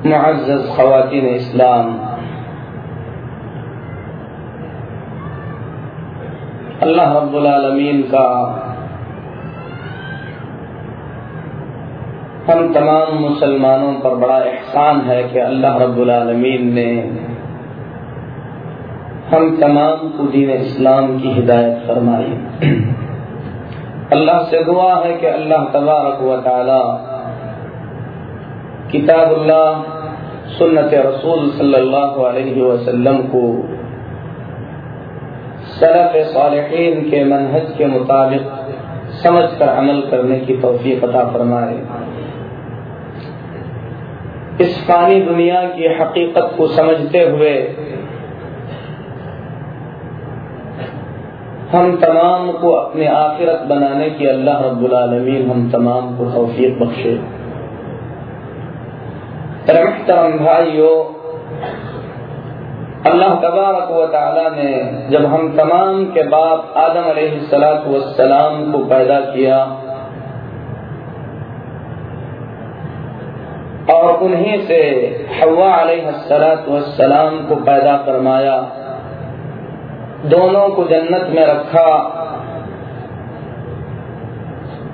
मुआज़ ख़वातीन इस्लाम। अल्लाह रब्बुल आलमीन का हम तमाम मुसलमानों पर बड़ा एहसान है कि अल्लाह रब्बुल आलमीन ने हम तमाम को दीन इस्लाम की हिदायत फरमाई। अल्लाह से दुआ है कि अल्लाह तबारक व ताला किताबुल्लाह सुन्नत रसूल सल्लल्लाहु अलैहि वसल्लम को सलफ सालिहीन के मनहज के मुताबिक समझ कर अमल करने की तौफीक अता फरमाए। इस फानी दुनिया की हकीकत को समझते हुए हम तमाम को अपने आखिरत बनाने की अल्लाह रब्बुल आलमीन हम तमाम को तौफीक बख्शे। रहमतरम भाइयों, अल्लाह तबारक ने जब हम तमाम के बाप आदम सलाम को पैदा किया और उन्हीं से हवा सलाम को पैदा फरमाया, दोनों को जन्नत में रखा,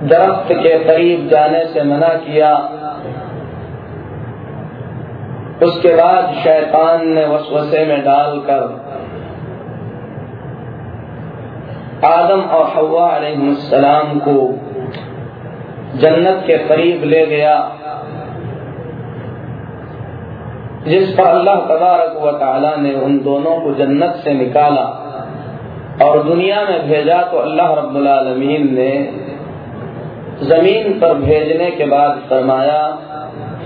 दरख्त के करीब जाने से मना किया उसके बाद शैतान ने वसवसे में डालकर आदम और हवा को जन्नत के करीब ले गया, जिस पर अल्लाह तबारक व ने उन दोनों को जन्नत से निकाला और दुनिया में भेजा तो अल्लाह आलमीन ने ज़मीन पर भेजने के बाद फरमाया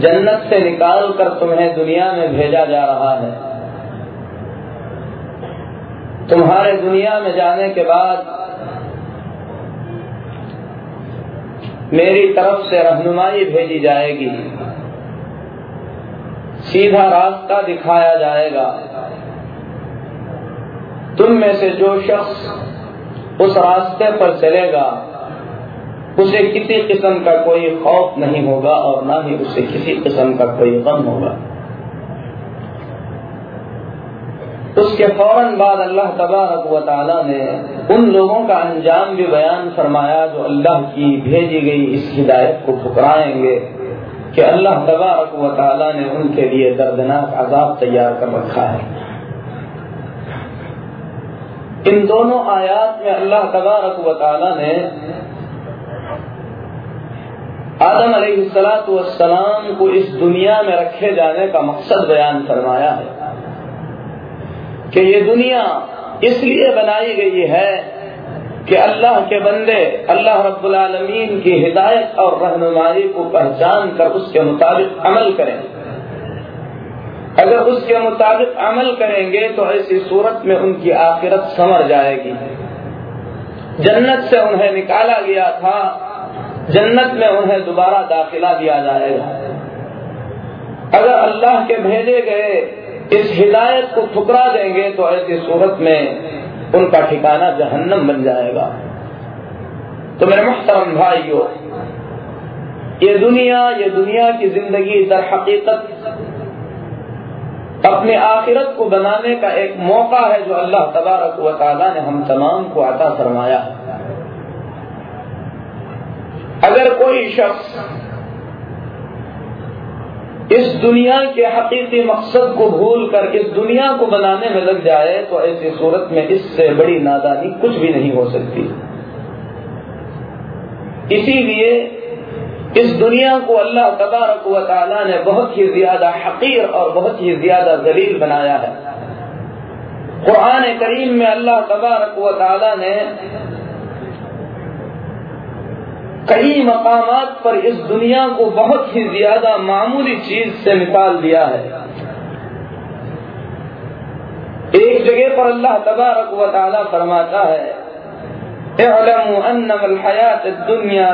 जन्नत से निकाल कर तुम्हें दुनिया में भेजा जा रहा है तुम्हारे दुनिया में जाने के बाद मेरी तरफ से रहनुमाई भेजी जाएगी सीधा रास्ता दिखाया जाएगा तुम में से जो शख्स उस रास्ते पर चलेगा, उसे किसी किस्म का कोई खौफ नहीं होगा और न ही उसे किसी किस्म का कोई गम होगा। उसके फ़ौरन बाद अल्लाह तबारक व ताला ने उन लोगों का अंजाम भी बयान फरमाया जो अल्लाह की भेजी गई इस हिदायत को ठुकराएँगे कि अल्लाह तबारक व ताला ने उनके लिए दर्दनाक अजाब तैयार कर रखा है। इन दोनों आयात में अल्लाह तबारक ने आदम सलाम को इस दुनिया में रखे जाने का मकसद बयान फरमाया है कि ये दुनिया इसलिए बनाई गई है कि अल्लाह के बंदे अल्लाह रब्बुल की हिदायत और रहनुमाई को पहचान कर उसके मुताबिक अमल करें। अगर उसके मुताबिक अमल करेंगे तो ऐसी सूरत में उनकी आखिरत समर जाएगी। जन्नत से उन्हें निकाला गया था, जन्नत में उन्हें दोबारा दाखिला दिया जाएगा। अगर अल्लाह के भेजे गए इस हिदायत को ठुकरा देंगे तो ऐसी सूरत में उनका ठिकाना जहन्नम बन जाएगा। तो मेरे मुहतरम भाइयों, ये दुनिया ये दुनिया की ज़िंदगी दर हकीकत अपने आखिरत को बनाने का एक मौका है जो अल्लाह तबारक वाली ने हम तमाम को अता फरमाया। अगर कोई शख्स इस दुनिया के हकीकी मकसद को भूल कर इस दुनिया को बनाने में लग जाए तो ऐसी सूरत में इससे बड़ी नादानी कुछ भी नहीं हो सकती। इसीलिए इस दुनिया को अल्लाह तबारक व ने बहुत ही ज़्यादा हकीर और बहुत ही ज़्यादा जलील बनाया है। कुरान करीम में अल्लाह तबारक व ने कई मकामात पर इस दुनिया को बहुत ही ज़्यादा मामूली चीज़ से निकाल दिया है। एक जगह पर अल्लाह तबारक व ताला फरमाता है दुनिया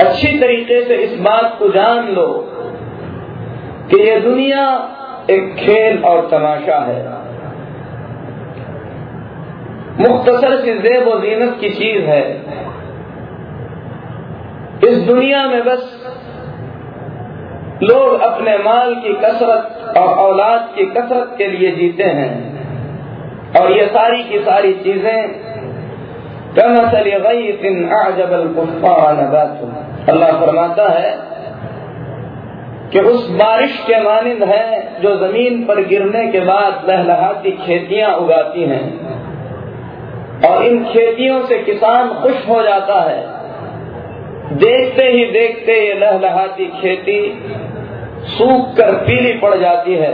अच्छी तरीके से इस बात को जान लो कि ये दुनिया एक खेल और तमाशा है मुख्तसर सी जेब व जीनत की चीज है इस दुनिया में बस लोग अपने माल की कसरत और औलाद की कसरत के लिए जीते हैं। और ये सारी की सारी चीज़ें अल्लाह फरमाता है कि उस बारिश के मानंद है जो ज़मीन पर गिरने के बाद लहलहाती खेतियाँ उगाती हैं। और इन खेतियों से किसान खुश हो जाता है। देखते ही देखते ये लहलहाती खेती सूख कर पीली पड़ जाती है।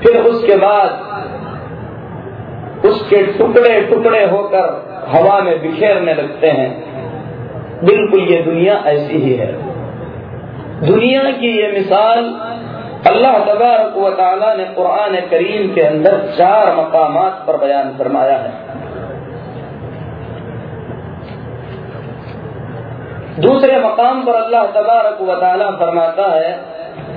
फिर उसके बाद उसके टुकड़े टुकड़े होकर हवा में बिखेरने लगते हैं। बिल्कुल ये दुनिया ऐसी ही है। दुनिया की ये मिसाल अल्लाह तबारक ने कुरान करीम के अंदर चार मकाम पर बयान फरमाया है। दूसरे मकाम पर अल्लाह तबारक व ताला फरमाता है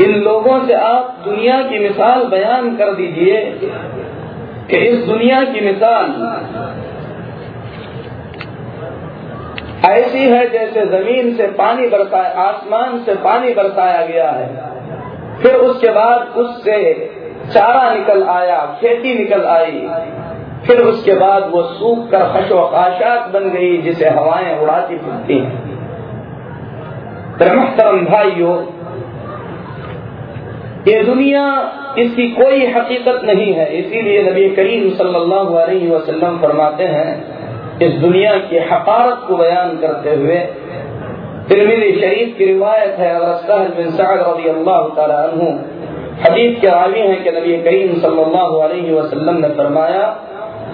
इन लोगों से आप दुनिया की मिसाल बयान कर दीजिए कि इस दुनिया की मिसाल ऐसी है जैसे ज़मीन से पानी बरसाया, आसमान से पानी बरसाया गया है। फिर उसके बाद उससे चारा निकल आया, खेती निकल आई। फिर उसके बाद वो सूख कर खशो खाशात बन गई, जिसे हवाएँ उड़ाती फिरती हैं। तो मोहतरम भाइयों, ये दुनिया इसकी कोई हकीकत नहीं है। इसीलिए नबी करीम सल्लल्लाहु अलैहि वसल्लम फरमाते हैं इस दुनिया की हकारत को बयान करते हुए तिरमिली शरीफ की रिवायत है हदीब के रावी हैं कि नबी करीम सल्लल्लाहु अलैहि वसल्लम ने फरमाया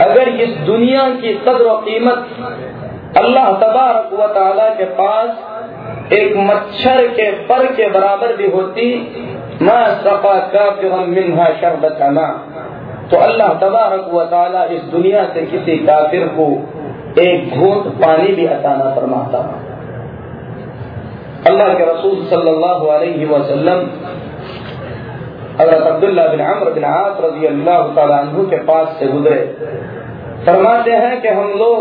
अगर इस दुनिया की कदर व कीमत अल्लाह तबारक व ताला के पास एक मच्छर के पर के बराबर भी होती मिन्हा शरबताना तो अल्लाह तबारक वाली इस दुनिया से किसी काफिर को एक घूट पानी भी अताना फरमाता। अल्लाह के रसूल सल्लल्लाहु अलैहि वसल्लम, हज़रत अब्दुल्ला बिन अमर बिन आस रज़ी अल्लाह तु के पास से गुजरे। फरमाते हैं कि हम लोग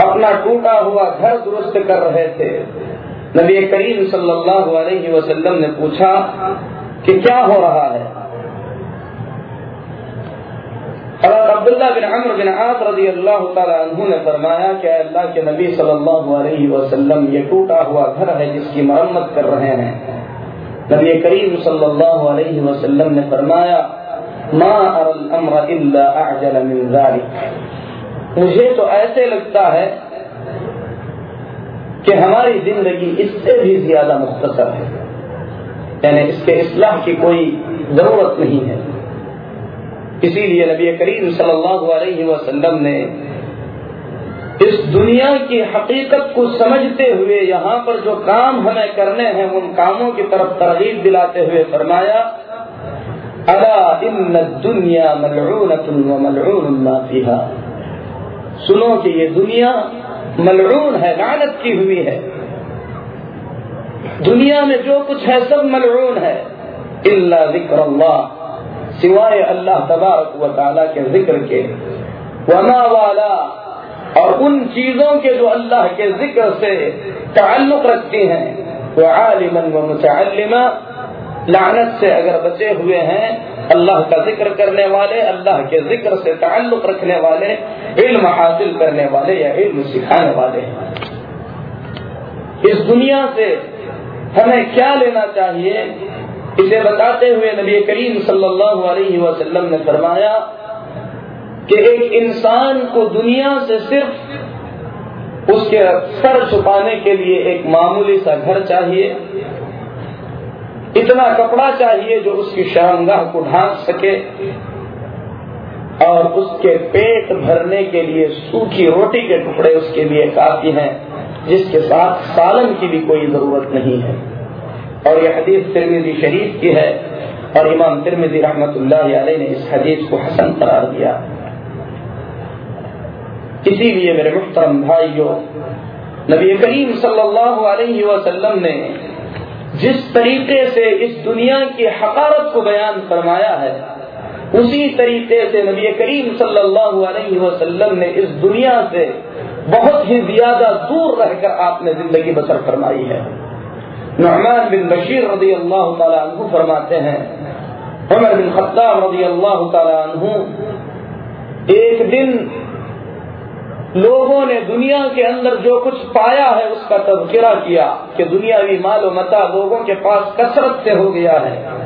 अपना टूटा हुआ घर दुरुस्त कर रहे थे। नबी करीम सल्लल्लाहु अलैहि वसल्लम ने पूछा कि क्या हो रहा है? अब्दुल्ला बिन अमर बिन आस रज़ी अल्लाह तु ने फरमाया कि अल्लाह के नबी सल्लल्लाहु अलैहि वसल्लम, ये टूटा हुआ घर है जिसकी मरम्मत कर रहे हैं। नबी करीम सल्लल्लाहु अलैहि वसल्लम ने फरमाया, मा अरल अम्र इल्ला अजल मिन मुझे तो ऐसे लगता है कि हमारी ज़िंदगी इससे भी ज़्यादा मुख्तसर है। यानी इसके इस्लाह की कोई ज़रूरत नहीं है। इसीलिए नबी करीम सल्लल्लाहु अलैहि वसल्लम ने इस दुनिया की हकीकत को समझते हुए यहाँ पर जो काम हमें करने हैं, उन कामों की तरफ़ तरगीब दिलाते हुए फरमाया दुनिया मलून सुनो कि ये दुनिया मलून है, लानत की हुई है। दुनिया में जो कुछ है, सब मलरून है। इल्ला ज़िक्र अल्लाह सिवाय अल्लाह तबारक व ताला के ज़िक्र के। वमा वाला, और उन चीज़ों के जो अल्लाह के ज़िक्र से ताल्लुक रखती हैं। वो आलिमन व मुतलिमा लानत से अगर बचे हुए हैं, अल्लाह का ज़िक्र करने वाले, अल्लाह के ज़िक्र से ताल्लुक रखने वाले, इल्म हासिल करने वाले या इल्म सिखाने वाले इस दुनिया से हमें क्या लेना चाहिए? इसे बताते हुए नबी करीम सल्लल्लाहु अलैहि वसल्लम ने फरमाया कि एक इंसान को दुनिया से सिर्फ़ उसके सर छुपाने के लिए एक मामूली सा घर चाहिए इतना कपड़ा चाहिए जो उसकी शर्मगाह को ढांक सके और उसके पेट भरने के लिए सूखी रोटी के टुकड़े उसके लिए काफ़ी हैं, जिसके साथ सालन की भी कोई ज़रूरत नहीं है। और यह हदीस तिरमिजी शरीफ की है और इमाम तिरमिजी रहमत ने इस हदीस को हसन करार दिया। इसीलिए मेरे मुहतरम भाइयों, नबी करीम सल्लल्लाहु अलैहि वसल्लम ने जिस तरीके से इस दुनिया की हकारत को बयान फरमाया है, उसी तरीके से नबी करीम सल्लल्लाहु अलैहि वसल्लम ने इस दुनिया से बहुत ही ज़्यादा दूर रहकर आपने ज़िंदगी बसर फरमाई है। नहमान बिन बशीर रदी अल्लाह तु फरमाते हैं, उमर बिन खत्ताब रदी अल्लाह तु एक दिन लोगों ने दुनिया के अंदर जो कुछ पाया है, उसका तस्करा किया कि दुनियावी मालो मता लोगों के पास कसरत से हो गया है।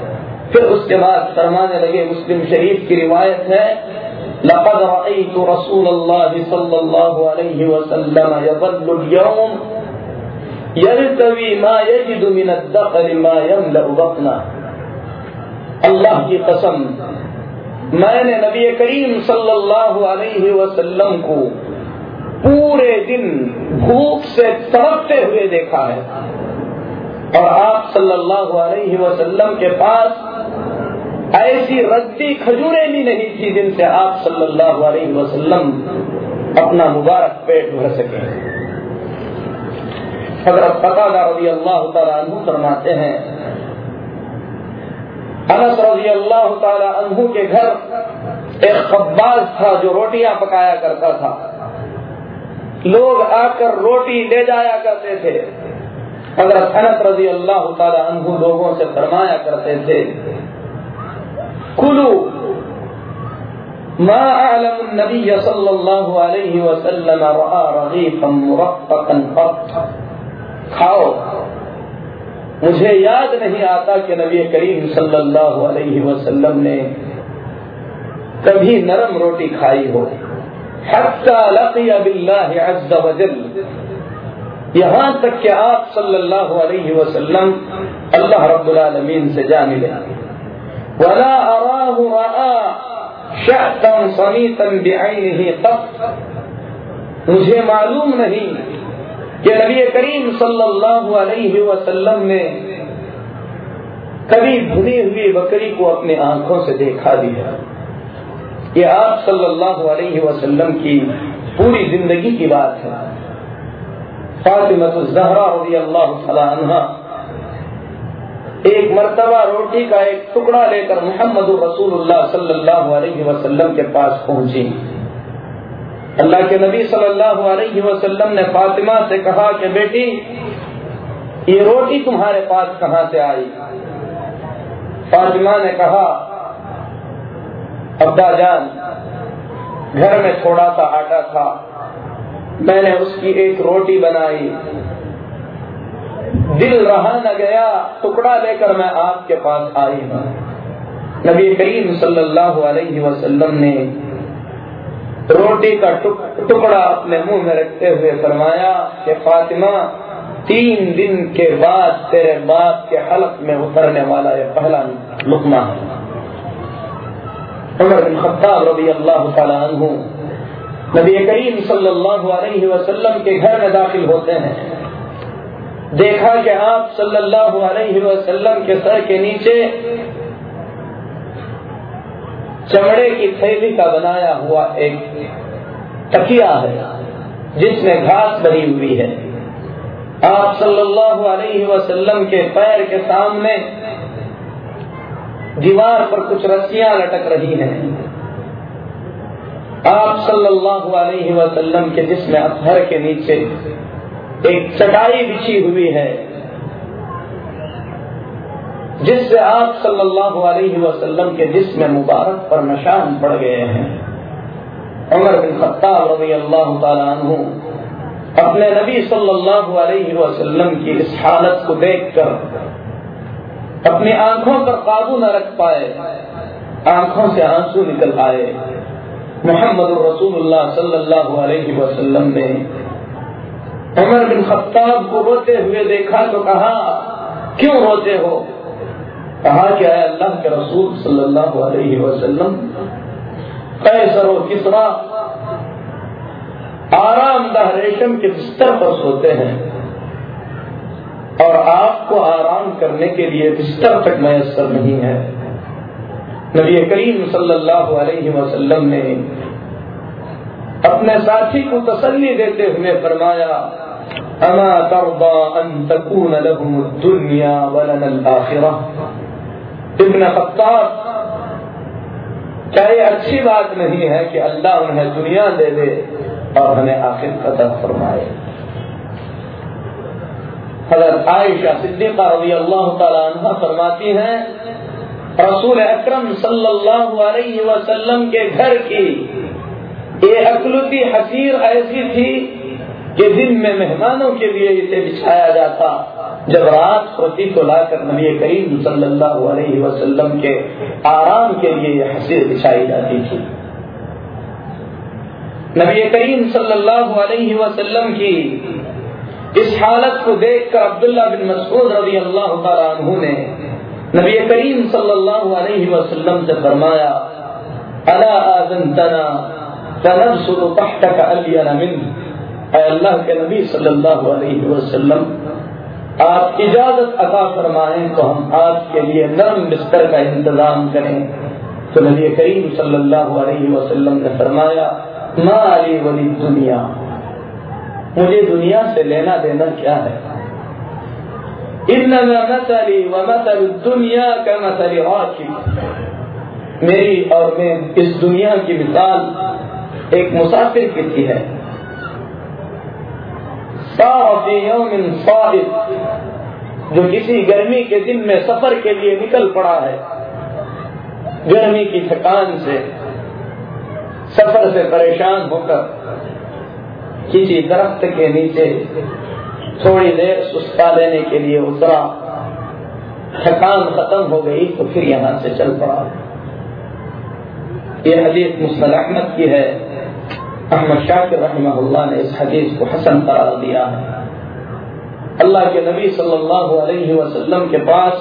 फिर उसके बाद फरमाने लगे, मुस्लिम शरीफ की रिवायत है मा यमलअ बतना। अल्लाह की कसम, मैंने नबी करीम सल्लल्लाहु अलैहि वसल्लम को पूरे दिन भूख से तड़पते हुए देखा है। और आप सल्लल्लाहु अलैहि वसल्लम के पास ऐसी रद्दी खजूरें भी नहीं थी जिनसे आप सल्लल्लाहु अलैहि वसल्लम अपना मुबारक पेट भर सके। हज़रत कतादा रज़ी अल्लाह तु फरमाते हैं, अनस रज़ी अल्लाह तु के घर एक खब्बाज था जो रोटियाँ पकाया करता था। लोग आकर रोटी ले जाया करते थे। अगर अनस रज़ी अल्लाह तहु लोगों से फरमाया करते थे, कुलू खाओ। मुझे याद नहीं आता कि नबी करीम सल्लल्लाहु अलैहि वसल्लम ने कभी नरम रोटी खाई होगी यहाँ तक कि आप सल्लल्लाहु अलैहि वसल्लम अल्लाह रब्बुल आलमीन से जा मिले वला अराहु रआ शहतन समीतन बिआइनिही कब मुझे मालूम नहीं कि नबी करीम सल्लल्लाहु अलैहि वसल्लम ने कभी भुनी हुई बकरी को अपने आँखों से देखा है। ये आप सल्लल्लाहु अलैहि वसल्लम की पूरी ज़िंदगी की बात है। एक मर्तबा रोटी का एक टुकड़ा लेकर मोहम्मद के पास पहुँची। अल्लाह के नबी सल्लल्लाहु अलैहि वसल्लम ने फातिमा से कहा कि बेटी, ये रोटी तुम्हारे पास कहाँ से आई? फातिमा ने कहा अब्बा जान, घर में थोड़ा सा आटा था। मैंने उसकी एक रोटी बनाई। दिल रहा न गया, टुकड़ा लेकर मैं आपके पास आई हूँ। नबी करीम सल्लल्लाहु अलैहि वसल्लम ने रोटी का टुकड़ा अपने मुँह में रखते हुए फरमाया कि फातिमा, तीन दिन के बाद तेरे बाप के हलक में उतरने वाला यह पहला लुकमा है। उमर बिन खत्ताब रबी अल्लाह तु नबी करीम सल्लल्लाहु अलैहि वसल्लम के घर में दाखिल होते हैं। देखा कि आप सल्लल्लाहु अलैहि वसल्लम के सर के नीचे चमड़े की थैली का बनाया हुआ एक तकिया है, जिसमें घास भरी हुई है। आप सल्लल्लाहु अलैहि वसल्लम के पैर के सामने दीवार पर कुछ रस्सियाँ लटक रही हैं। आप सल्लल्लाहु अलैहि वसल्लम के जिसम अतहर के नीचे एक चटाई बिछी हुई है, जिससे आप सल्लल्लाहु अलैहि वसल्लम के जिस्म मुबारक पर निशान पड़ गए हैं। उमर बिन खत्ताब रज़ी अल्लाह तु अपने नबी सल्लल्लाहु अलैहि वसल्लम की इस हालत को देखकर अपनी आँखों पर काबू न रख पाए, आँखों से आँसू निकल आए। मोहम्मद रसूलुल्लाह सल्लल्लाहु अलैहि वसल्लम ने उमर बिन खत्ताब को रोते हुए देखा तो कहा, क्यों रोते हो? कहा क्या है अल्लाह के रसूल सल्लल्लाहु अलैहि वसल्लम कैसर किसरा आरामदाह रेशम के बिस्तर पर सोते हैं। और आपको आराम करने के लिए बिस्तर तक मैसर नहीं है। नबी करीम सल्लल्लाहु अलैहि वसल्लम ने अपने साथी को तसल्ली देते हुए फरमाया, अमा तरदा अन तकून लहुम दुनिया वलन आखिरा। इब्न खत्ताब, क्या ये अच्छी बात नहीं है कि अल्लाह उन्हें दुनिया दे दे और हमें आखिर कदर फरमाए? हज़रत आयशा सिद्दीका रज़ी अल्लाह तला फरमाती हैं, रसूल अकरम सल्लल्लाहु अलैहि वसल्लम के घर की ये अकलुती हसीर ऐसी थी कि दिन में मेहमानों के लिए इसे बिछाया जाता, जब रात होती तो लाकर नबी करीम सल्लल्लाहु अलैहि वसल्लम के आराम के लिए यह हसीर बिछाई जाती थी। नबी करीम सल्लल्लाहु अलैहि वसल्लम की इस हालत को देखकर अब्दुल्ला बिन मसूद रबी अल्लाह तु ने नबी करीम सल्लल्लाहु से फरमाया आप इजाज़त अदा फरमाएँ तो हम आपके लिए नरम बिस्तर का इंतज़ाम करें। तो नबी करीम सल्लल्लाहु ने फरमाया, माली वली दुनिया मुझे दुनिया से लेना देना क्या है? मसली व मसल दुनिया का मसल मेरी और मैं इस दुनिया की मिसाल एक मुसाफिर की थी है। जो किसी गर्मी के दिन में सफ़र के लिए निकल पड़ा है। गर्मी की थकान से सफ़र से परेशान होकर किसी दरख्त के नीचे थोड़ी देर सुस्ता लेने के लिए उतरा। थकान खत्म हो गई तो फिर यहाँ से चल पड़ा। ये हदीस मुस्लिम अहमद की है। अहमद शाकिर ने इस हदीस को हसन करार दिया है। अल्लाह के नबी सल्लल्लाहु अलैहि वसल्लम के पास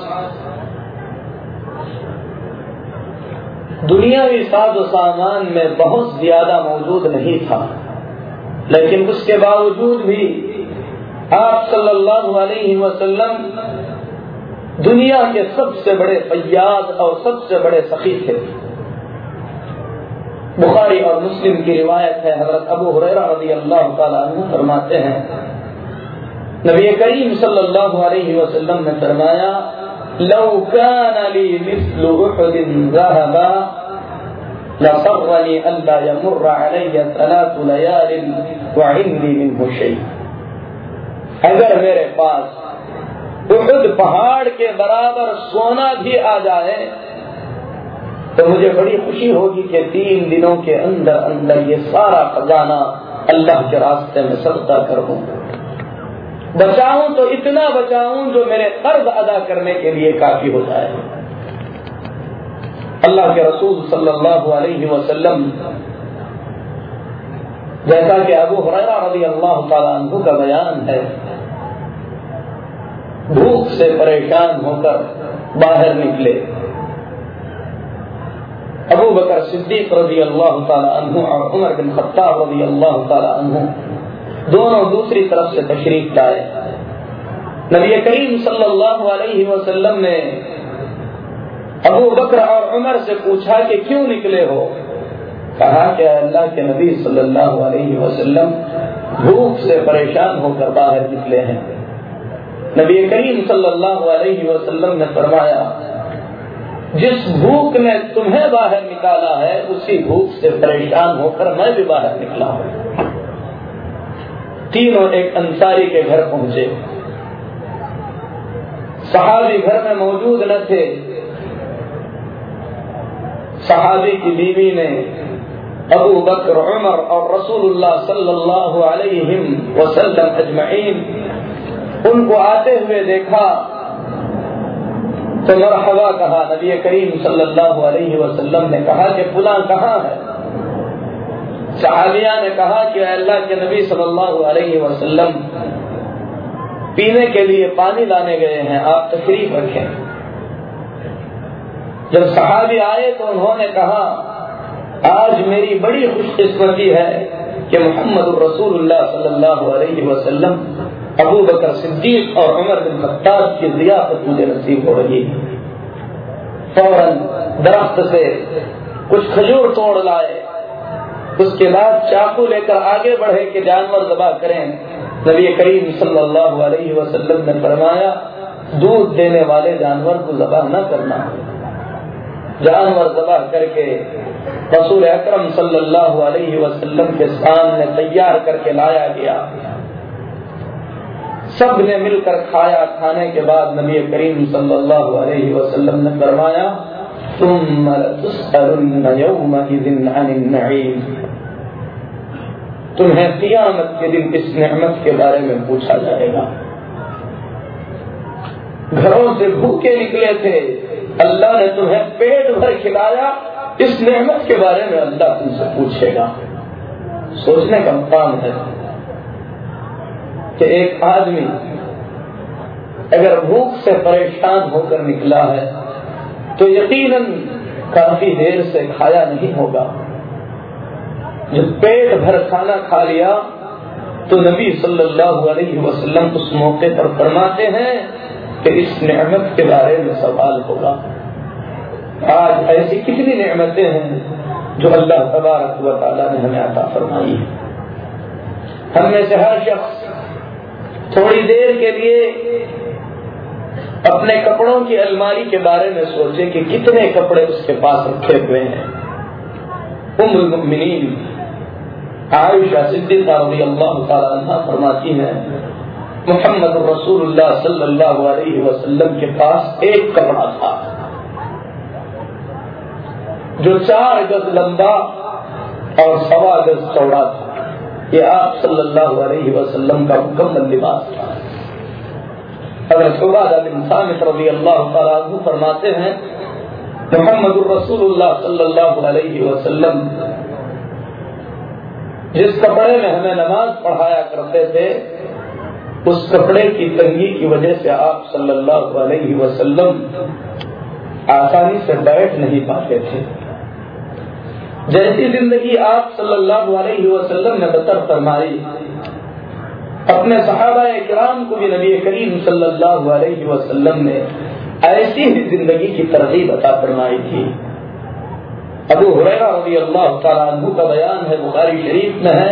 दुनियावी साज सामान में बहुत ज़्यादा मौजूद नहीं था। लेकिन उसके बावजूद भी आप सल्लल्लाहु अलैहि वसल्लम दुनिया के सबसे बड़े फैयाद और सबसे बड़े सखी थे। बुखारी और मुस्लिम की रिवायत है, हज़रत अबू हुरैरा रज़ी अल्लाह फरमाते हैं, नबी करीम सल्लल्लाहु अलैहि वसल्लम ने फरमाया, लौ कान ली मिस्लु उहद ज़हबा लसरनी अल्लाह यमुर अलैहि सलातु लयाल व इंदी मिनहु शै अगर मेरे पास उहद पहाड़ के बराबर सोना भी आ जाए तो मुझे बड़ी खुशी होगी कि तीन दिनों के अंदर अंदर ये सारा खजाना अल्लाह के रास्ते में सदका करूँ बचाऊं तो इतना बचाऊं जो मेरे कर्ज अदा करने के लिए काफ़ी हो जाए अल्लाह के रसूल सल्लल्लाहु अलैहि वसल्लम जैसा कि अबू हुरैरा रज़ी अल्लाह तु का बयान है, भूख से परेशान होकर बाहर निकले। अबू बकर सिद्दीक रज़ी अल्लाह तु और उमर बिन खत्ताब रज़ी अल्लाह तु दोनों दूसरी तरफ़ से तशरीफ़ लाए। नबी करीम सल्लल्लाहु अलैहि वसल्लम ने अबू बकर और उमर से पूछा कि क्यों निकले हो? कहा कि अल्लाह के नबी सल्लल्लाहु अलैहि वसल्लम भूख से परेशान होकर बाहर निकले हैं। नबी करीम सल्लल्लाहु अलैहि वसल्लम ने फरमाया, जिस भूख ने तुम्हें बाहर निकाला है, उसी भूख से परेशान होकर मैं भी बाहर निकला हूँ। तीनों एक अंसारी के घर पहुँचे। सहाबी घर में मौजूद न थे। सहाबी की बीवी ने अबू बकर, उमर और रसूलुल्लाह सल्लल्लाहु अलैहि वसल्लम अजमईन उनको आते हुए देखा तो मरहबा कहा, नबी करीम सल्लल्लाहु अलैहि वसल्लम ने कहा कि फुला कहाँ है? सहाबिया ने कहा कि अल्लाह के नबी सल्लल्लाहु अलैहि वसल्लम पीने के लिए पानी लाने गए हैं, आप तशरीफ़ रखें। जब सहाबी आए तो उन्होंने कहा, आज मेरी बड़ी खुशकिस्मती है कि मोहम्मद रसूलुल्लाह सल्लल्लाहु अलैहि वसल्लम अबू बकर सिद्दीक और उमर बिन खत्ताब की जियाफत मुझे नसीब हो रही है। फ़ौरन दरख्त से कुछ खजूर तोड़ लाए। उसके बाद चाकू लेकर आगे बढ़े कि जानवर दबा करें। नबी करीम सल्लल्लाहु अलैहि वसल्लम ने फरमाया, दूध देने वाले जानवर को दबा न करना। जानवर दबा करके रसूल अकरम वसल्लम के सामने तैयार करके लाया गया। सबने मिलकर खाया, खाने के बाद नबी करीम सल्लल्लाहु अलैहि वसल्लम ने फरमाया तुम तुम्हें कियामत के दिन इस नेमत के बारे में पूछा जाएगा। घरों से भूखे निकले थे अल्लाह ने तुम्हें पेट भर खिलाया। इस नेमत के बारे में अल्लाह तुमसे पूछेगा। सोचने का काम है कि एक आदमी अगर भूख से परेशान होकर निकला है तो यकीनन काफ़ी देर से खाया नहीं होगा। जब पेट भर खाना खा लिया तो नबी सल्लल्लाहु अलैहि वसल्लम उस मौके पर फरमाते हैं कि इस नेमत के बारे में सवाल होगा। आज ऐसी कितनी नेमतें हैं जो अल्लाह तबारक वाली ने हमें अता फरमाई है? हम में से हर शख्स थोड़ी देर के लिए अपने कपड़ों की अलमारी के बारे में सोचे कि कितने कपड़े उसके पास रखे हुए हैं। उमिन आयुषा सिद्दीका रज़ी अल्लाह फरमाती हैं मोहम्मद रसूलुल्लाह सल्लल्लाहु वसल्लम के पास एक कपड़ा था। जो चार गज लंबा और सवा गज चौड़ा था। ये आप सल्लल्लाहु अलैहि वसल्लम का मुकम्मल लिबास था। अगर सामित रज़ी अल्लाह फरमाते हैं, मोहम्मद रसूलुल्लाह सल्लल्लाहु अलैहि वसल्लम, जिस कपड़े में हमें नमाज़ पढ़ाया करते थे उस कपड़े की तंगी की वजह से आप सल्लल्लाहु अलैहि वसल्लम आसानी से बैठ नहीं पाते थे। जैसी ज़िंदगी आप सल्लल्लाहु अलैहि वसल्लम ने बतर फरमाई, अपने सहाबा कराम को भी नबी करीम सल्लल्लाहु अलैहि वसल्लम ने ऐसी ही ज़िंदगी की तरजीब अता फरमाई थी। अबू हुरैरा रज़ी अल्लाह तआला का बयान है, बुखारी शरीफ में है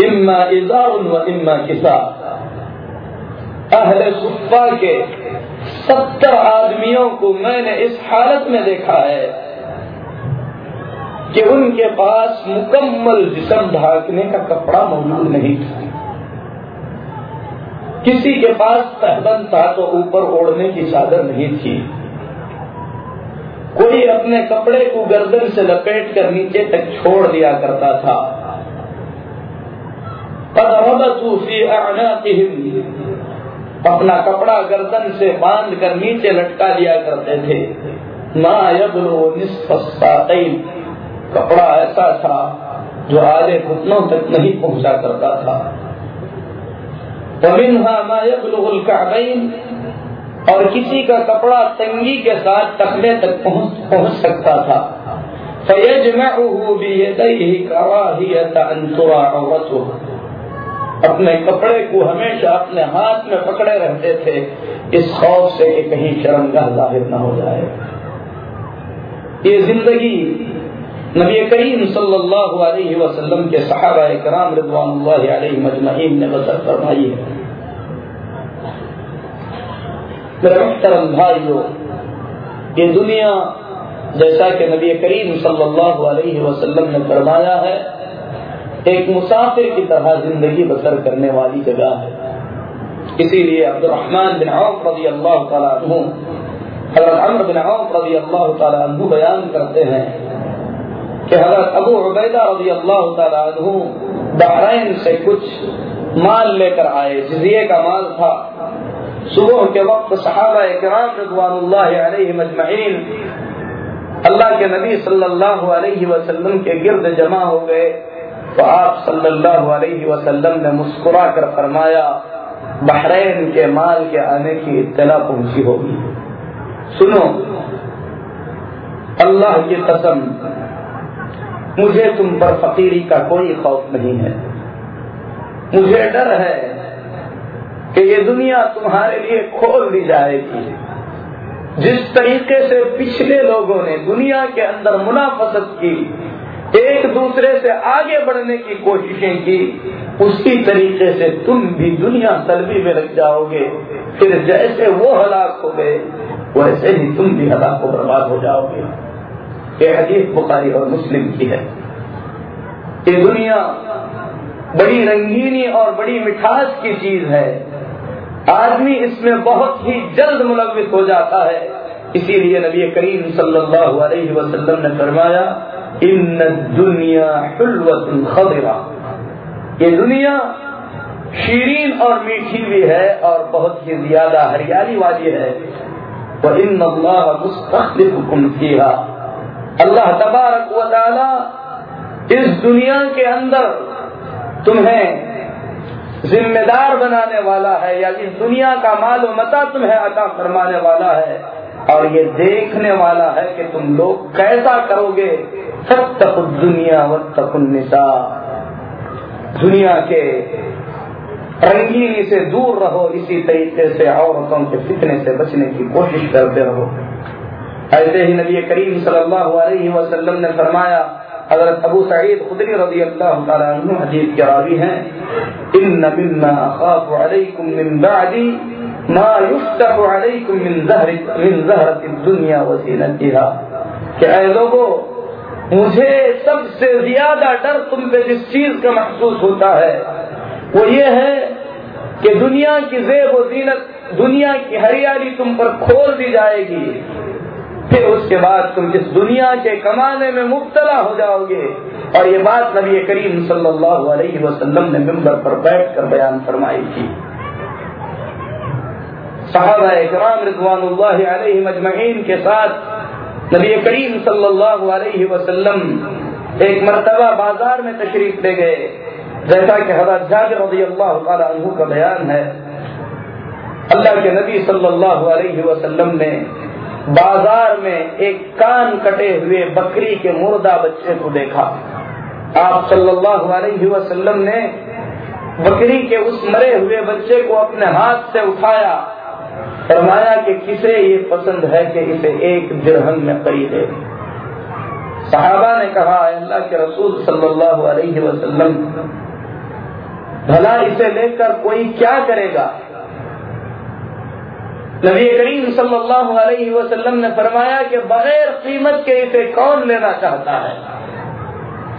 इम्मा इजार व इम्मा किसा अहले सुफा के सत्तर आदमियों को मैंने इस हालत में देखा है कि उनके पास मुकम्मल जिसम ढाकने का कपड़ा मौजूद नहीं था किसी के पास तहबंद था तो ऊपर ओढ़ने की चादर नहीं थी कोई अपने कपड़े को गर्दन से लपेट कर नीचे तक छोड़ दिया करता था। अपना कपड़ा गर्दन से बाँध कर नीचे लटका दिया करते थे। कपड़ा ऐसा था जो आधे घुटनों तक नहीं पहुँचा करता था। और किसी का कपड़ा तंगी के साथ टकले तक पहुँच पहुँच सकता था। अपने कपड़े को हमेशा अपने हाथ में पकड़े रहते थे। इस खौफ से कि कहीं शर्मगाह ज़ाहिर न हो जाए। ये ज़िंदगी नबी करीम सल्लल्लाहु अलैहि वसल्लम के सहाबा कराम रिजवानुल्लाह मजमईन ने बसर फरमाई है। मेरे भाइयों ये दुनिया जैसा कि नबी करीम सल्लल्लाहु अलैहि वसल्लम ने फरमाया है, एक मुसाफिर की तरह ज़िंदगी बसर करने वाली जगह है। इसीलिए अब्दुलरहमान बिन औफ रज़ी अल्लाह तु हज़रत अमर बिन औफ रज़ी अल्लाह तु बयान करते हैं कि हज़रत अबू उबैदा रज़ी अल्लाह तु बहरैन से कुछ माल लेकर आए जिजिए का माल था। सुबह के वक्त सहाबा कराम मजमईन अल्लाह के नबी सल्लल्लाहु अलैहि वसल्लम के गिर्द जमा हो गए। तो आप सल्लल्लाहु अलैहि वसल्लम ने मुस्कुरा कर फरमाया, बहरैन के माल के आने की इत्तला पहुँची होगी। सुनो, अल्लाह की कसम, मुझे तुम पर फकीरी का कोई खौफ नहीं है। मुझे डर है कि ये दुनिया तुम्हारे लिए खोल दी जाएगी जिस तरीके से पिछले लोगों ने दुनिया के अंदर मुनाफसत की, एक दूसरे से आगे बढ़ने की कोशिशें की, उसी तरीके से तुम भी दुनिया तलबी में लग जाओगे। फिर जैसे वो हलाक हो गए, वैसे ही तुम भी हलाक को बर्बाद हो जाओगे। ये हदीस बुखारी और मुस्लिम की है ये दुनिया बड़ी रंगीनी और बड़ी मिठास की चीज़ है। आदमी इसमें बहुत ही जल्द मुलवित हो जाता है। इसीलिए नबी करीम सल्लल्लाहु अलैहि वसल्लम ने फरमाया इन दुनिया खबरा ये दुनिया शीरीन और मीठी भी है और बहुत ही ज़्यादा हरियाली वाली है। वह इन मुस्तकुम किया अल्लाह तबारक वाली इस दुनिया के अंदर तुम्हें जिम्मेदार बनाने वाला है या इस दुनिया का मालूम मता तुम्हें अता फरमाने वाला है। और ये देखने वाला है कि तुम लोग कैसा करोगे? सब तक दुनिया व निशा दुनिया के रंगीनी से दूर रहो, इसी तरीके से औरतों के फितने से बचने की कोशिश करते रहो। ऐसे ही नबी करीम सल्लल्लाहु अलैहि वसल्लम ने फरमाया हज़रत अबू सईद खुदरी रज़ी अल्लाह हदीस के रावी हैं इन मिम्मा अखाफ अलैकुम मिन बादी मा युफ्तह अलैकुम मिन जहर, मिन जहरत दुनिया वसीनतिहा कि ऐ लोगों, मुझे सबसे ज़्यादा डर तुम पे जिस चीज़ का महसूस होता है, वो ये है कि दुनिया की जेब व जीनत, दुनिया की हरियाली तुम पर खोल दी जाएगी। फिर उसके बाद तुम इस दुनिया के कमाने में मुब्तला हो जाओगे। और ये बात नबी करीम सल्लल्लाहु अलैहि वसल्लम ने मिंबर पर बैठ कर बयान फरमाई थी। साहबा इकराम के साथ नबी करीम सल्लल्लाहु अलैहि वसल्लम एक मरतबा बाज़ार में तशरीफ़ ले गए। जैसा कि हज़रत जाबिर रज़ी अल्लाह तु का बयान है। अल्लाह के नबी सल्लल्लाहु अलैहि वसल्लम ने बाज़ार में एक कान कटे हुए बकरी के मुर्दा बच्चे को देखा। आप सल्लल्लाहु अलैहि वसल्लम ने बकरी के उस मरे हुए बच्चे को अपने हाथ से उठाया। फरमाया कि किसे ये पसंद है कि इसे एक दिरहम में खरीदे। साहबा ने कहा अल्लाह के रसूल सल्लल्लाहु अलैहि वसल्लम, भला इसे लेकर कोई क्या करेगा? नबी करीम सल्लल्लाहु अलैहि वसल्लम ने फरमाया कि बगैर कीमत के इसे कौन लेना चाहता है?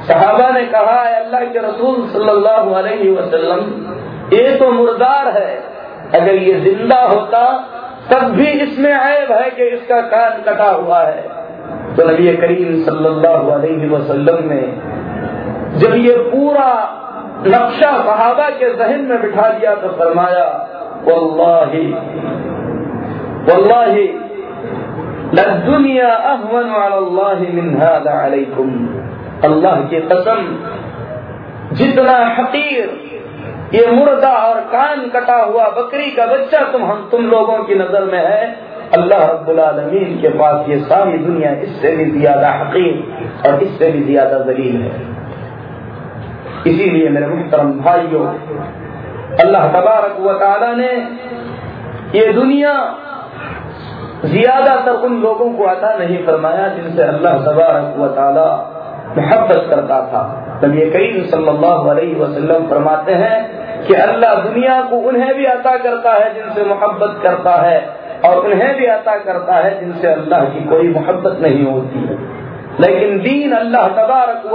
सहाबा ने कहा अल्लाह के रसूल सल्लल्लाहु अलैहि वसल्लम, ये तो मुर्दार है। अगर ये ज़िंदा होता, तब भी इसमें ऐब है कि इसका कान कटा हुआ है। तो नबी करीम सल्लल्लाहु अलैहि वसल्लम ने जब ये पूरा नक्शा सहाबा के जहन में बिठा दिया तो फरमाया, वल्लाही वल्लाही दुनिया अहवन अल्लाह मिन हादा अलैकुम अल्लाह की कसम जितना हकीर ये मुर्दा और कान कटा हुआ बकरी का बच्चा तुम हम तुम लोगों की नज़र में है अल्लाह रब्बुल के पास ये सारी दुनिया इससे भी ज़्यादा हकीर और इससे भी ज़्यादा जलील है इसीलिए मेरे मुहतरम भाइयों अल्लाह तबारक व ने ये दुनिया ज़्यादातर उन लोगों को अता नहीं फरमाया जिनसे अल्लाह तबारक मोहब्बत करता था। नबी करीम सल्लल्लाहु अलैहि फरमाते हैं कि अल्लाह दुनिया को उन्हें भी अता करता है जिनसे मोहब्बत करता है और उन्हें भी अता करता है जिनसे अल्लाह की कोई मोहब्बत नहीं होती। लेकिन दीन अल्लाह तबारक व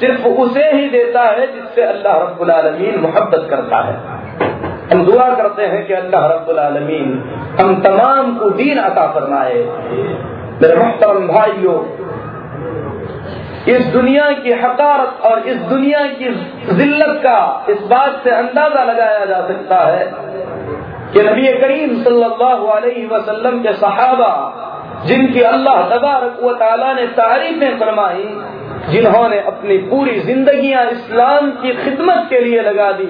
सिर्फ़ उसे ही देता है जिससे अल्लाह रब्बुल आलमीन मोहब्बत करता है। हम दुआ करते हैं कि अल्लाह रब्बुल आलमीन हम तमाम को दीन अता फरमाए। मेरे मोहतरम भाइयों, इस दुनिया की हकारत और इस दुनिया की जिल्लत का इस बात से अंदाज़ा लगाया जा सकता है कि नबी करीम सल्लल्लाहु अलैहि वसल्लम के सहाबा, जिनकी अल्लाह तबारक व ताला ने तारीफें फरमाई जिन्होंने अपनी पूरी जिंदगियाँ इस्लाम की खिदमत के लिए लगा दी।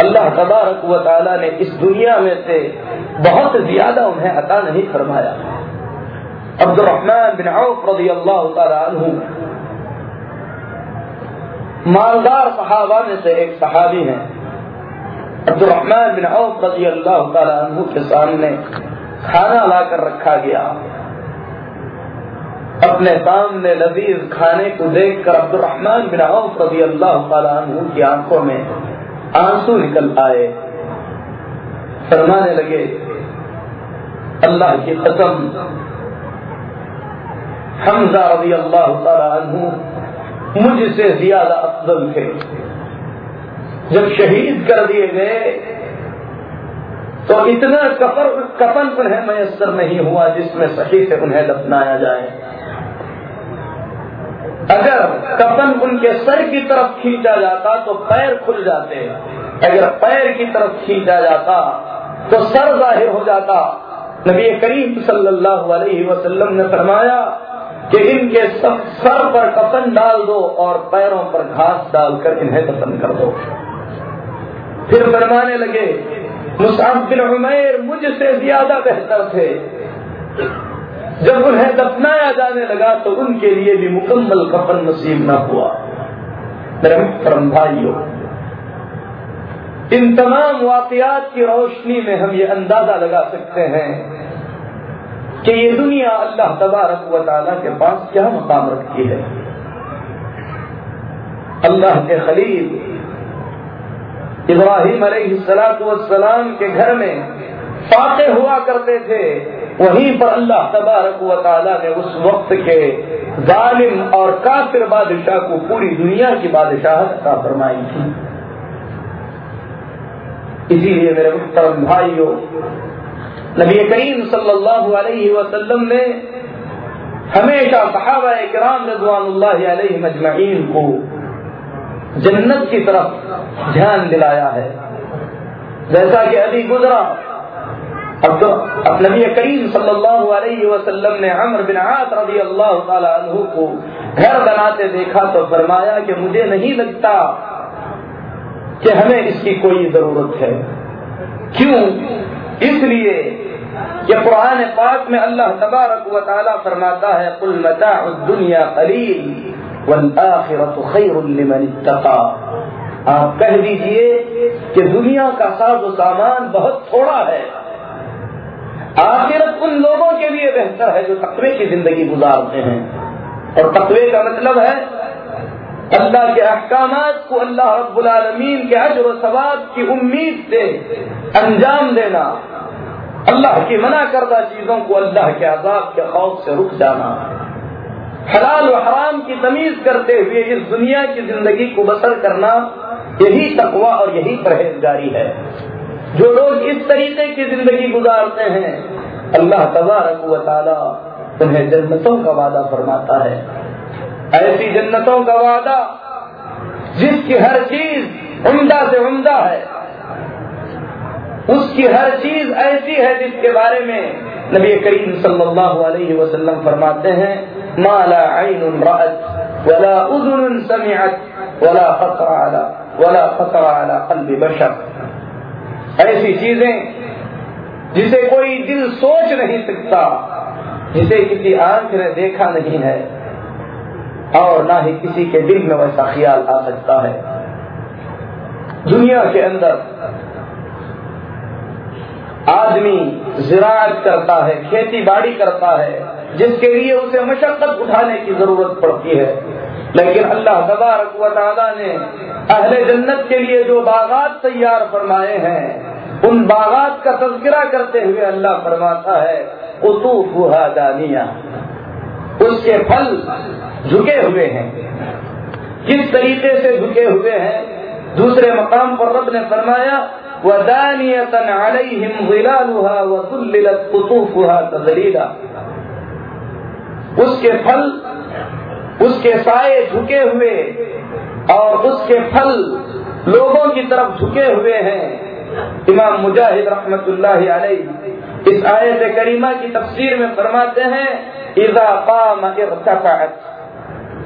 अल्लाह तबारक व ताला ने इस दुनिया में से बहुत ज़्यादा उन्हें अता नहीं फरमाया। अब्दुलरहमान बिन अल्लाह तु मालदार सहाबा में से एक सहाबी हैं। अब्दुलरहमान बिन अल्लाह तु के सामने खाना लाकर रखा गया। अपने सामने लजीज खाने को देखकर अब्दुलरहमान बिन औफ रज़ी अल्लाह तु की आँखों में आँसू निकल आए। फरमाने लगे, अल्लाह की कसम, हमजा रज़ी अल्लाह तु मुझसे ज़्यादा अफजल थे। जब शहीद कर दिए गए तो इतना कफर कफन उन्हें मैसर नहीं हुआ जिसमें सही से उन्हें दफनाया जाए। अगर कफन उनके सर की तरफ़ खींचा जाता तो पैर खुल जाते। अगर पैर की तरफ़ खींचा जाता तो सर ज़ाहिर हो जाता। नबी करीम सल्लल्लाहु अलैहि वसल्लम ने फरमाया कि इनके सब सर पर कफन डाल दो और पैरों पर घास डालकर इन्हें दफन कर दो। फिर फरमाने लगे मुसाफ बिन उमैर मुझसे ज़्यादा बेहतर थे। जब उन्हें दफनाया जाने लगा तो उनके लिए भी मुकम्मल कफन नसीब न हुआ। मुहतरम भाइयों, इन तमाम वाकयात की रोशनी में हम ये अंदाज़ा लगा सकते हैं कि ये दुनिया अल्लाह तबारक व ताला के पास क्या मकाम रखती है। अल्लाह के खलील इब्राहिम सलाम के घर में फाते हुआ करते थे। वहीं पर अल्लाह तबारक व ताला ने उस वक्त के जालिम और काफिर बादशाह को पूरी दुनिया की बादशाहत का फरमाई थी। इसीलिए मेरे मुख्तरम भाइयों, नबी करीम सल्लल्लाहु अलैहि वसल्लम ने हमेशा सहाबा कराम रजवान को जन्नत की तरफ़ ध्यान दिलाया है। जैसा कि अभी गुजरा अब तो अब नबी करीम सल्लल्लाहु अलैहि वसल्लम ने अमर बिन आस रज़ी अल्लाह तु को घर बनाते देखा तो फरमाया कि मुझे नहीं लगता कि हमें इसकी कोई ज़रूरत है। क्यों? इसलिए कि पुराने पाक में अल्लाह तबारक व ताला फरमाता है, कुल मता दुनिया कलील वल आखिरत खैरुल लिमन इत्तका। आप कह दीजिए कि दुनिया का साज सामान बहुत थोड़ा है। आखिरत उन लोगों के लिए बेहतर है जो तकवे की ज़िंदगी गुजारते हैं। और तकवे का मतलब है अल्लाह के अहकाम को अल्लाह रब्बुल के अजर सवाब की उम्मीद से अंजाम देना, अल्लाह की मना करदा चीज़ों को अल्लाह के आज़ाद के खौफ से रुक जाना, हलाल व हराम की तमीज करते हुए इस दुनिया की ज़िंदगी को बसर करना, यही तकवा और यही परहेजगारी है। जो लोग इस तरीके की ज़िंदगी गुजारते हैं, अल्लाह तबारक व उन्हें जन्नतों का वादा फरमाता है। ऐसी जन्नतों का वादा जिसकी हर चीज़ उमदा से उमदा है, उसकी हर चीज़ ऐसी है जिसके बारे में नबी करीम सल्लल्लाहु अलैहि वसल्लम फरमाते हैं, माला आइन रात वला उजुन समिअत, वला खतर अला, वला खतर अला कल्बि बशर। ऐसी चीज़ें जिसे कोई दिल सोच नहीं सकता जिसे किसी आँख ने देखा नहीं है और ना ही किसी के दिल में वैसा ख्याल आ सकता है। दुनिया के अंदर आदमी जिरात करता है, खेती बाड़ी करता है, जिसके लिए उसे मशक्कत उठाने की ज़रूरत पड़ती है। लेकिन अल्लाह तबारक ने अहले जन्नत के लिए जो बागात तैयार फरमाए हैं, उन बागात का तस्करा करते हुए अल्लाह फरमाता है दानिया उसके फल झुके हुए हैं। किस तरीके से झुके हुए हैं? दूसरे मकाम पर रब ने फरमाया वदानियतन अलैहिम ज़िलालुहा व ज़ुल्लिलत कुतूफुहा तज़लीला। उसके फल उसके साए झुके हुए और उसके फल लोगों की तरफ़ झुके हुए हैं। इमाम मुजाहिद अलैह इस आयत करीमा की तफसीर में फरमाते हैं, इजा इरतफअत।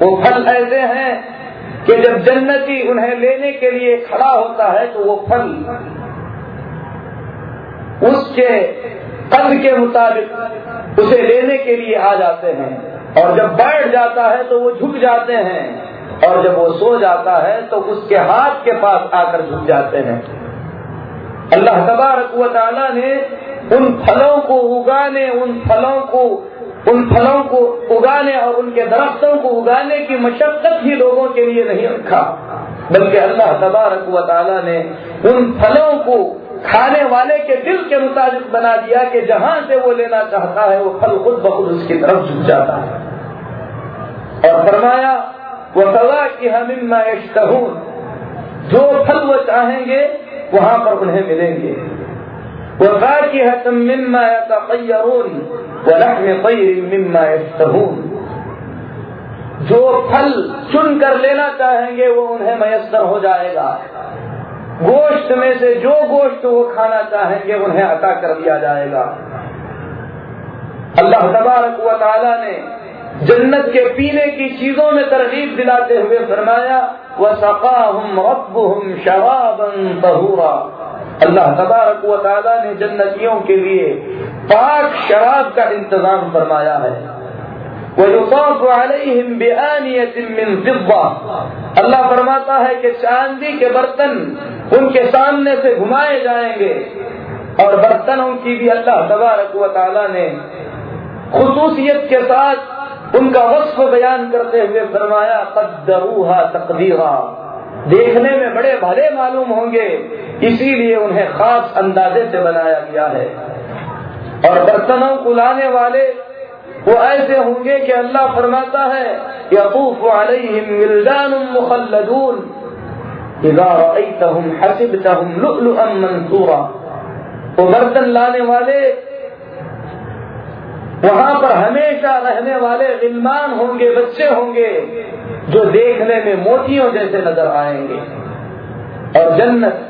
वो फल ऐसे हैं कि जब जन्नती उन्हें लेने के लिए खड़ा होता है तो वो फल उसके कद के मुताबिक उसे लेने के लिए आ जाते हैं। और जब बैठ जाता है तो वो झुक जाते हैं। और जब वो सो जाता है तो उसके हाथ के पास आकर झुक जाते हैं। अल्लाह तबारक ने उन फलों को उगाने, उन फलों को, उन फलों को उगाने और उनके दरख्तों को उगाने की मशक्कत ही लोगों के लिए नहीं रखा, बल्कि अल्लाह तबारक ने उन फलों को खाने वाले के दिल के मुताबिक बना दिया कि जहाँ से वो लेना चाहता है, वो फल खुद बखुद उसकी तरफ़ झुक जाता है। और फरमाया वो सवा की हम जो फल वो चाहेंगे, वहाँ पर उन्हें मिलेंगे। वो की है तुम मिम्मा जो फल चुन कर लेना चाहेंगे, वो उन्हें मयसर हो जाएगा। गोश्त में से जो गोश्त वो खाना चाहेंगे, उन्हें अता कर दिया जाएगा। अल्लाह तबारक व ने जन्नत के पीने की चीज़ों में तरगीब दिलाते हुए फरमाया व सका हम रब हम शराबन तहूरा। अल्लाह तबारक व ने जन्नतियों के लिए पाक शराब का इंतज़ाम फरमाया है। अल्लाह फरमाता है कि चांदी के बर्तन उनके सामने से घुमाए जाएँगे और बर्तनों की भी अल्लाह तबारक व ने खसूसियत के साथ उनका वस्फ बयान करते हुए फरमाया कदरूहा तकदीरा देखने में बड़े भले मालूम होंगे इसीलिए उन्हें खास अंदाजे से बनाया गया है और बर्तनों को लाने वाले वो ऐसे होंगे कि अल्लाह फरमाता है, यकूफ वो बर्तन लाने वाले, वहाँ पर हमेशा रहने वाले गिलमान होंगे, बच्चे होंगे, जो देखने में मोतियों जैसे नज़र आएँगे। और जन्नत,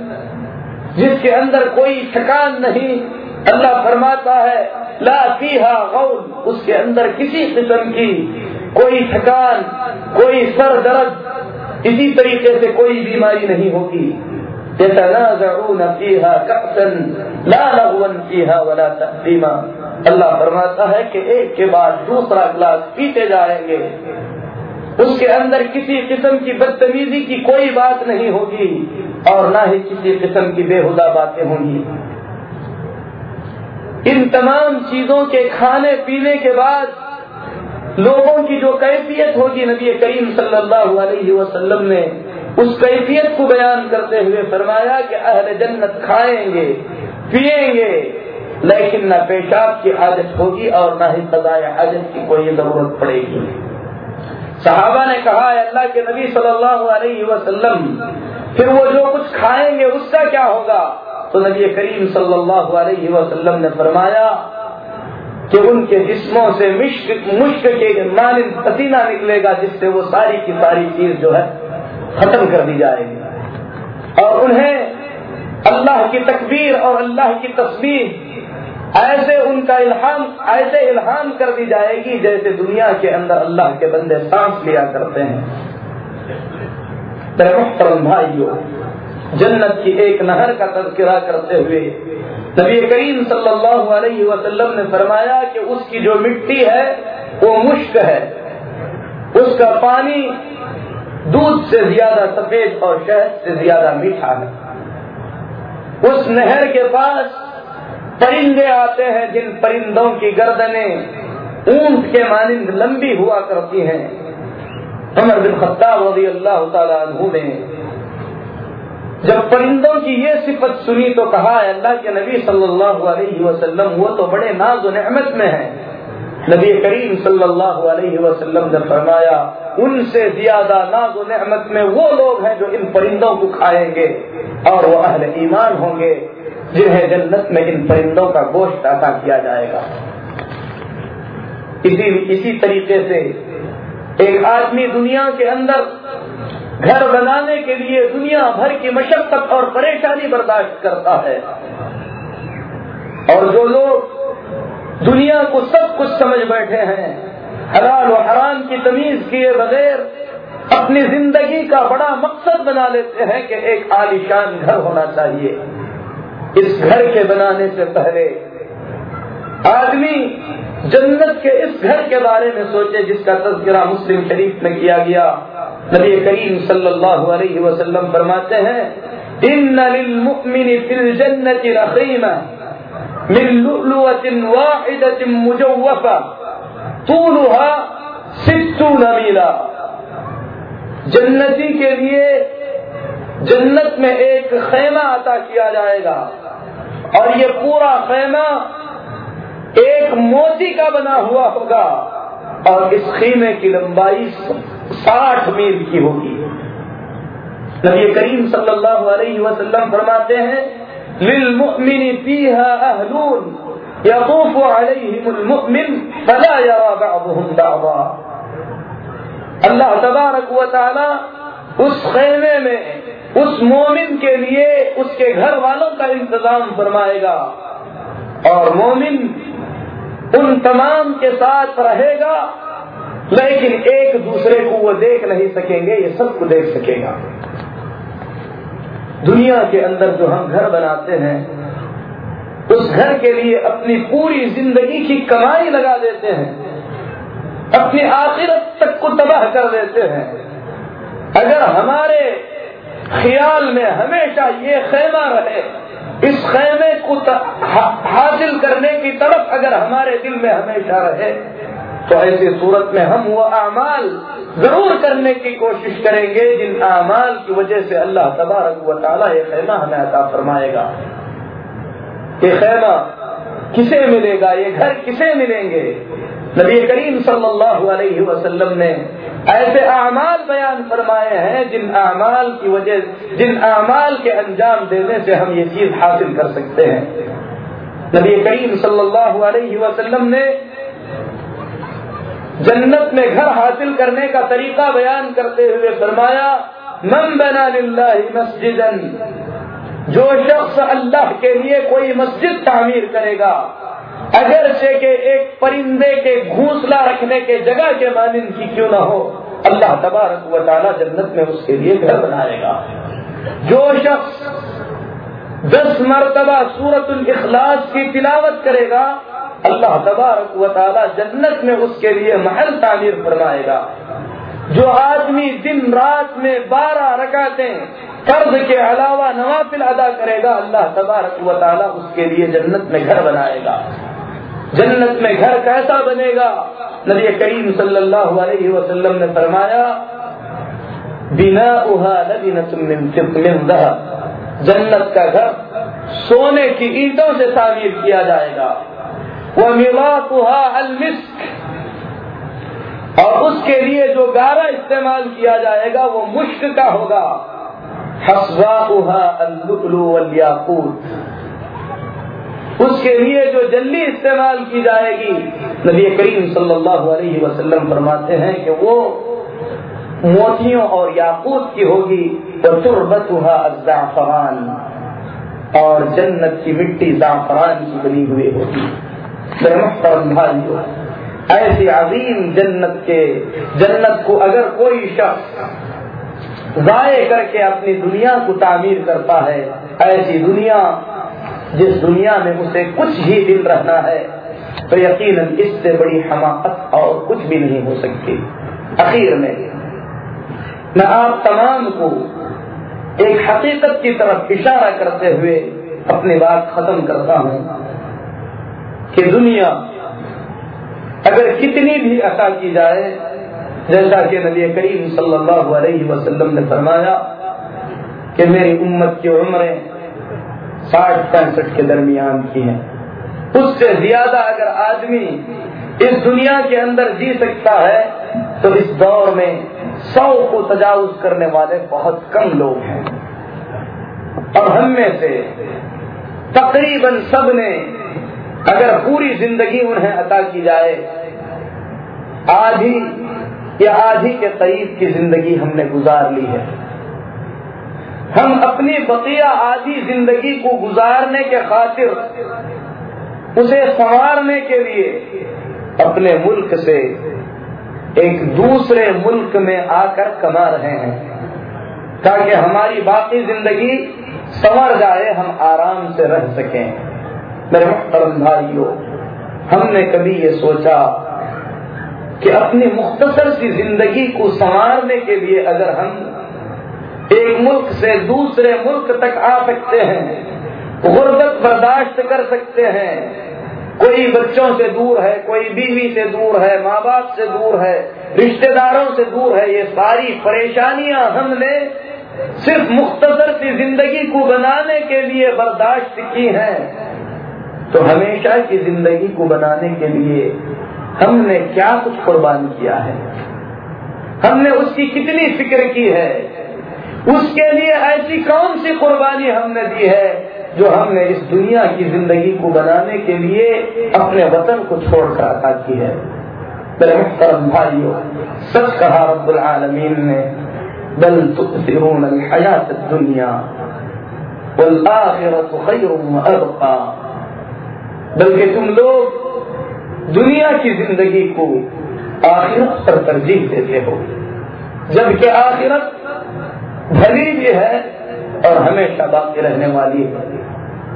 जिसके अंदर कोई थकान नहीं अल्लाह फरमाता है, ला फीहा गौल उसके अंदर किसी किस्म की कोई थकान, कोई सर दर्द, इसी तरीके से कोई बीमारी नहीं होगी। अल्लाह फरमाता है कि एक के बाद दूसरा गिलास पीते जाएँगे। उसके अंदर किसी किस्म की बदतमीजी की कोई बात नहीं होगी और ना ही किसी किस्म की बेहुदा बातें होंगी। इन तमाम चीज़ों के खाने, पीने के बाद लोगों की जो कैफियत होगी नबी करीम सल्लल्लाहु अलैहि वसल्लम ने, उस कैफियत को बयान करते हुए फरमाया कि अहल जन्नत खाएँगे, पिएँगे, लेकिन न पेशाब की आदत होगी और न ही सदाए आदत की कोई ज़रूरत पड़ेगी। सहाबा ने कहा अल्लाह के नबी सल्लल्लाहु अलैहि वसल्लम, फिर वो जो कुछ खाएँगे, उसका क्या होगा? तो नबी करीम सल्लल्लाहु अलैहि वसल्लम ने फरमाया कि उनके जिस्मों से मुश्क मुश्क के मानिंद पसीना निकलेगा, जिससे वो सारी की सारी चीज़ जो है, खत्म कर दी जाएगी। और उन्हें अल्लाह की तकबीर और अल्लाह की तस्वीर ऐसे उनका इल्हाम, ऐसे इल्हाम कर दी जाएगी जैसे दुनिया के अंदर अल्लाह के बंदे सांस लिया करते हैं। भाइयों जन्नत की एक नहर का तस्करा करते हुए। नबी करीम सल्लल्लाहु अलैहि वसल्लम ने फरमाया कि उसकी जो मिट्टी है, वो मुश्क है। उसका पानी दूध से ज़्यादा सफ़ेद और शहद से ज़्यादा मीठा है। उस नहर के पास परिंदे आते हैं, जिन परिंदों की गर्दनें ऊँट के मानिंद लंबी हुआ करती हैं। अमर बिन खत्ताब रज़ी अल्लाह तु ने जब परिंदों की ये सिफत सुनी तो कहा अल्लाह के नबी सल्लल्लाहु अलैहि वसल्लम, वो तो बड़े नाज नहमत में है। नबी करीम सल्लल्लाहु अलैहि वसल्लम ने फरमाया, उनसे ज़्यादा नाज नहमत में वो लोग हैं जो इन परिंदों को खाएँगे और वो अहल ईमान होंगे, जिन्हें जन्नत में इन परिंदों का गोश्त अदा किया जाएगा। इसी इसी तरीके से एक आदमी दुनिया के अंदर घर बनाने के लिए दुनिया भर की मशक्कत और परेशानी बर्दाश्त करता है। और जो लोग दुनिया को सब कुछ समझ बैठे हैं, हलाल और हराम की तमीज किए बगैर अपनी ज़िंदगी का बड़ा मकसद बना लेते हैं कि एक आलिशान घर होना चाहिए। इस घर के बनाने से पहले आदमी जन्नत के इस घर के बारे में सोचे, जिसका तस्करा मुस्लिम शरीफ में किया गया। नबी करीम सल्लल्लाहु अलैहि वसल्लम फरमाते हैं इन लिलमुमिन फिल जन्नति रखीमा मिन लुलुवतिन वाहिदतिन मुजव्वफा, तूलुहा सित्तून मीला जन्नती के लिए जन्नत में एक खेमा अता किया जाएगा, और ये पूरा खेमा एक मोती का बना हुआ होगा, और इस खेमे की लंबाई साठ मील की होगी। नबी करीम सल्लल्लाहु अलैहि वसल्लम फरमाते हैं लिल मुमिनी फीहा अहलून, यतूफु अलैहिमुल मुमिन, फला यरा बअदुहुम बअदा अल्लाह तबारक व तआला उस खेमे में, उस मोमिन के लिए, उसके घर वालों का इंतज़ाम फरमाएगा। और मोमिन उन तमाम के साथ रहेगा लेकिन एक दूसरे को वो देख नहीं सकेंगे, ये सबको देख सकेगा। दुनिया के अंदर जो हम घर बनाते हैं, उस घर के लिए अपनी पूरी ज़िंदगी की कमाई लगा देते हैं, अपनी आखिरत तक को तबाह कर देते हैं। अगर हमारे ख्याल में हमेशा ये खेमा रहे, इस खेमे को हासिल करने की तरफ़ अगर हमारे दिल में हमेशा रहे तो ऐसी सूरत में हम वो अमाल ज़रूर करने की कोशिश करेंगे, जिन अमाल की वजह से अल्लाह तबारक ये खेमा हमें अता फरमाएगा। ये खेमा किसे मिलेगा? ये घर किसे मिलेंगे? नबी करीम सल्लल्लाहु अलैहि वसल्लम ने ऐसे अमाल बयान फरमाए हैं, जिन अमाल की वजह, जिन अमाल के अंजाम देने से हम ये चीज़ हासिल कर सकते हैं। नबी करीम सल्लल्लाहु अलैहि वसल्लम ने जन्नत में घर हासिल करने का तरीका बयान करते हुए फरमाया, मन बना मस्जिदन। जो शख्स अल्लाह के लिए कोई मस्जिद तामीर करेगा अगर से के एक परिंदे के घोंसला रखने के जगह के मानिंद की क्यों ना हो? अल्लाह तबारक व ताला जन्नत में उसके लिए घर बनाएगा। जो शख्स दस मरतबा सूरत इखलास की तिलावत करेगा अल्लाह तबारक जन्नत में उसके लिए महल तामीर फरमाएगा। जो आदमी दिन रात में बारह रकाते कर्ज के अलावा नवाफिल अदा करेगा, अल्लाह तबारक व ताला उसके लिए जन्नत में घर बनाएगा। जन्नत में घर कैसा बनेगा? नबी करीम सल्लल्लाहु अलैहि वसल्लम ने फरमाया बिना उहा जन्नत का घर सोने की ईंटों से तामीर किया जाएगा। मिला अलमिस्क। और उसके लिए जो गारा इस्तेमाल किया जाएगा, वो मुश्क का होगा। हसवाकूत उसके लिए जो जल्दी इस्तेमाल की जाएगी, नबी करीम सल्लल्लाहु अलैहि वसल्लम फरमाते हैं कि वो मोतियों और याकूत की होगी। और तुरबत जाफरान और जन्नत की मिट्टी जाफरान की बनी हुई होगी। भाइयों ऐसी अजीम जन्नत के, जन्नत को अगर कोई शख्स जाये करके अपनी दुनिया को तामीर करता है, ऐसी दुनिया, जिस दुनिया में उसे कुछ ही दिन रहना है तो यकीनन इससे बड़ी हमाकत और कुछ भी नहीं हो सकती। आखिर में, मैं आप तमाम को एक हकीकत की तरफ़ इशारा करते हुए अपनी बात खत्म करता हूँ। कि दुनिया अगर कितनी भी अता की जाए, जैसा कि नबी करीम सल्लल्लाहु अलैहि वसल्लम ने फरमाया कि मेरी उम्मत की उम्रें साठ पैंसठ के दरमियान की हैं। उससे ज़्यादा अगर आदमी इस दुनिया के अंदर जी सकता है तो इस दौर में सौ को तजावुज करने वाले बहुत कम लोग हैं। और हम में से तकरीबन सबने अगर पूरी ज़िंदगी उन्हें अता की जाए, आधी या आधी के करीब की ज़िंदगी हमने गुजार ली है। हम अपनी बकिया आधी ज़िंदगी को गुजारने के खातिर, उसे संवारने के लिए अपने मुल्क से एक दूसरे मुल्क में आकर कमा रहे हैं, ताकि हमारी बाकी ज़िंदगी संवर जाए, हम आराम से रह सकें। मेरे मुख्तरम भाइयों हमने कभी ये सोचा कि अपनी मुख्तसर सी ज़िंदगी को संवारने के लिए अगर हम एक मुल्क से दूसरे मुल्क तक आ सकते हैं गुर्बत बर्दाश्त कर सकते हैं, कोई बच्चों से दूर है, कोई बीवी से दूर है माँ बाप से दूर है, रिश्तेदारों से दूर है, ये सारी परेशानियाँ हमने सिर्फ़ मुख्तसर सी ज़िंदगी को बनाने के लिए बर्दाश्त की हैं। तो हमेशा की ज़िंदगी को बनाने के लिए हमने क्या कुछ कुर्बान किया है? हमने उसकी कितनी फ़िक्र की है? उसके लिए ऐसी कौन सी कुर्बानी हमने दी है जो हमने इस दुनिया की ज़िंदगी को बनाने के लिए अपने वतन को छोड़कर अदा की है? भाइयों, सच कहा रब्बुल आलमीन ने, बल हयात दुनिया बल्कि तुम लोग दुनिया की ज़िंदगी को आखिरत पर तरजीह देते हो। जबकि आखिरत भली भी है और हमेशा बाकी रहने वाली है।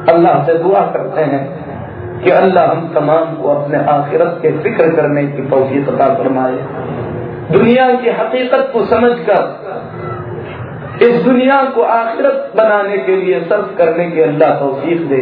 अल्लाह से दुआ करते हैं कि अल्लाह हम तमाम को अपने आखिरत के फ़िक्र करने की तोफी पता फरमाए। दुनिया की हकीकत को समझकर, इस दुनिया को आखिरत बनाने के लिए सर्फ करने की अल्लाह तोफीक दे।